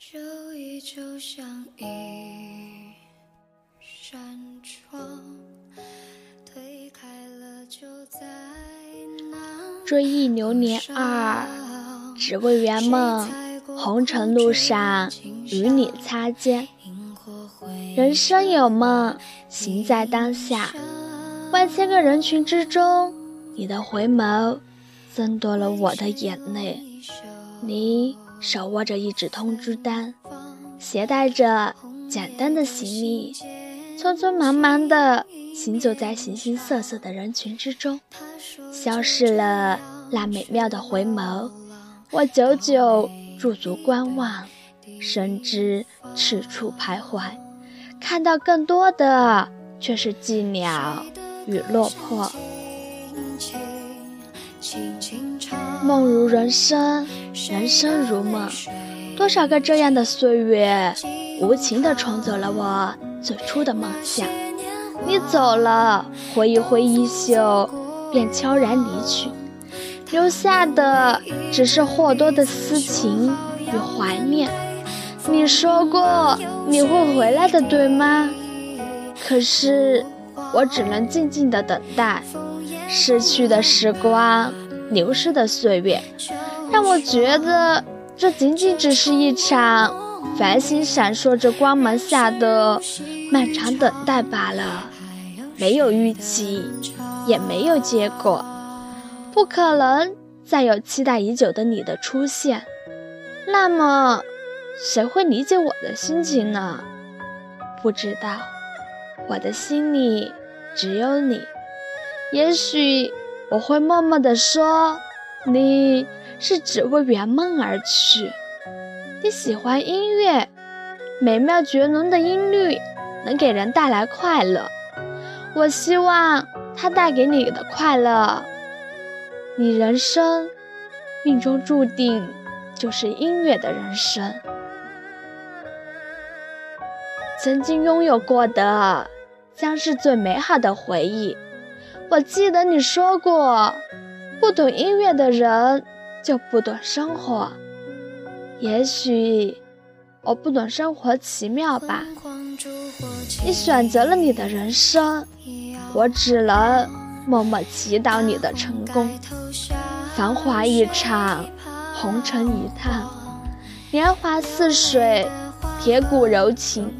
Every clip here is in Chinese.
就依旧像一扇窗，推开了就在那追忆流年二，只为圆梦，红尘路上与你擦肩。人生有梦，行在当下。万千个人群之中，你的回眸，增多了我的眼泪。你手握着一纸通知单，携带着简单的行李，匆匆忙忙地行走在形形色色的人群之中，消失了那美妙的回眸。我久久驻足观望，深知此处徘徊。看到更多的却是寂寥与落魄。梦如人生，人生如梦，多少个这样的岁月，无情地冲走了我最初的梦想。你走了，挥一挥衣袖，便悄然离去，留下的只是或多的思情与怀念。你说过你会回来的，对吗？可是我只能静静的等待。逝去的时光，流逝的岁月，让我觉得这仅仅只是一场繁星闪烁着光芒下的漫长等待罢了。没有预期，也没有结果，不可能再有期待已久的你的出现。那么。谁会理解我的心情呢？不知道，我的心里只有你。也许我会默默地说，你是只为圆梦而去。你喜欢音乐，美妙绝伦的音律能给人带来快乐。我希望它带给你的快乐。你人生命中注定就是音乐的人生。曾经拥有过的，将是最美好的回忆。我记得你说过，不懂音乐的人就不懂生活。也许我不懂生活奇妙吧。你选择了你的人生，我只能默默祈祷你的成功。繁华一场，红尘一趟，年华似水。铁骨柔情，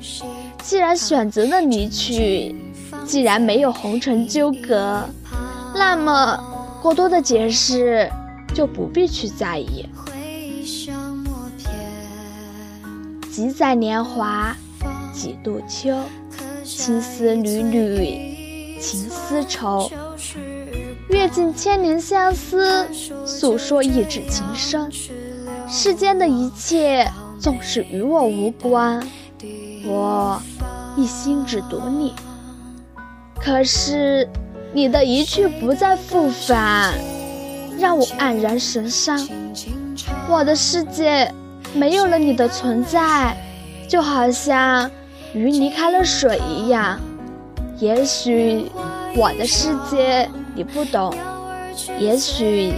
既然选择了离去，既然没有红尘纠葛，那么过多的解释就不必去在意。几载年华，几度秋，青丝缕缕，情丝愁。阅尽千年相思，诉说一纸情深。世间的一切。纵使与我无关，我一心只读你。可是你的一去不再复返，让我黯然神伤。我的世界没有了你的存在，就好像鱼离开了水一样。也许我的世界你不懂，也许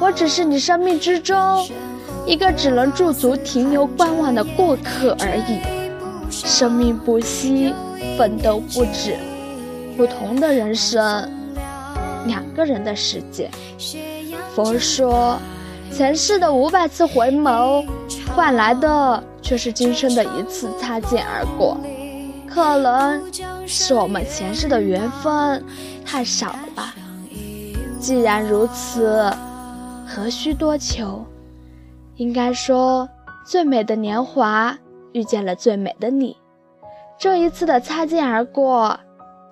我只是你生命之中。一个只能驻足停留观望的过客而已。生命不息，奋斗不止，不同的人生，两个人的世界。佛说，前世的五百次回眸，换来的却是今生的一次擦肩而过。可能是我们前世的缘分太少了吧。既然如此，何须多求？应该说，最美的年华遇见了最美的你。这一次的擦肩而过，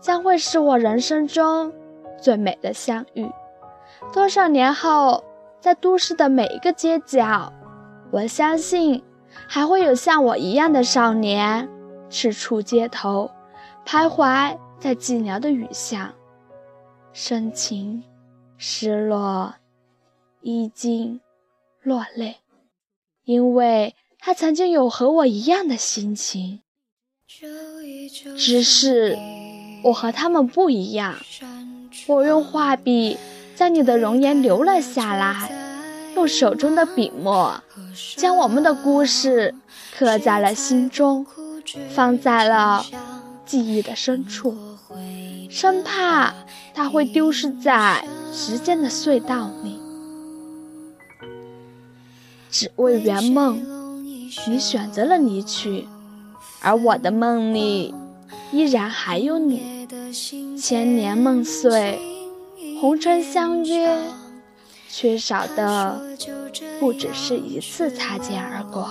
将会是我人生中最美的相遇。多少年后，在都市的每一个街角，我相信还会有像我一样的少年，赤处街头，徘徊在寂寥的雨巷，深情、失落、依经、落泪。因为他曾经有和我一样的心情，只是我和他们不一样。我用画笔将你的容颜留了下来，用手中的笔墨，将我们的故事刻在了心中，放在了记忆的深处，生怕它会丢失在时间的隧道里。只为圆梦，你选择了离去，而我的梦里依然还有你。千年梦碎，红尘相约。缺少的不只是一次擦肩而过。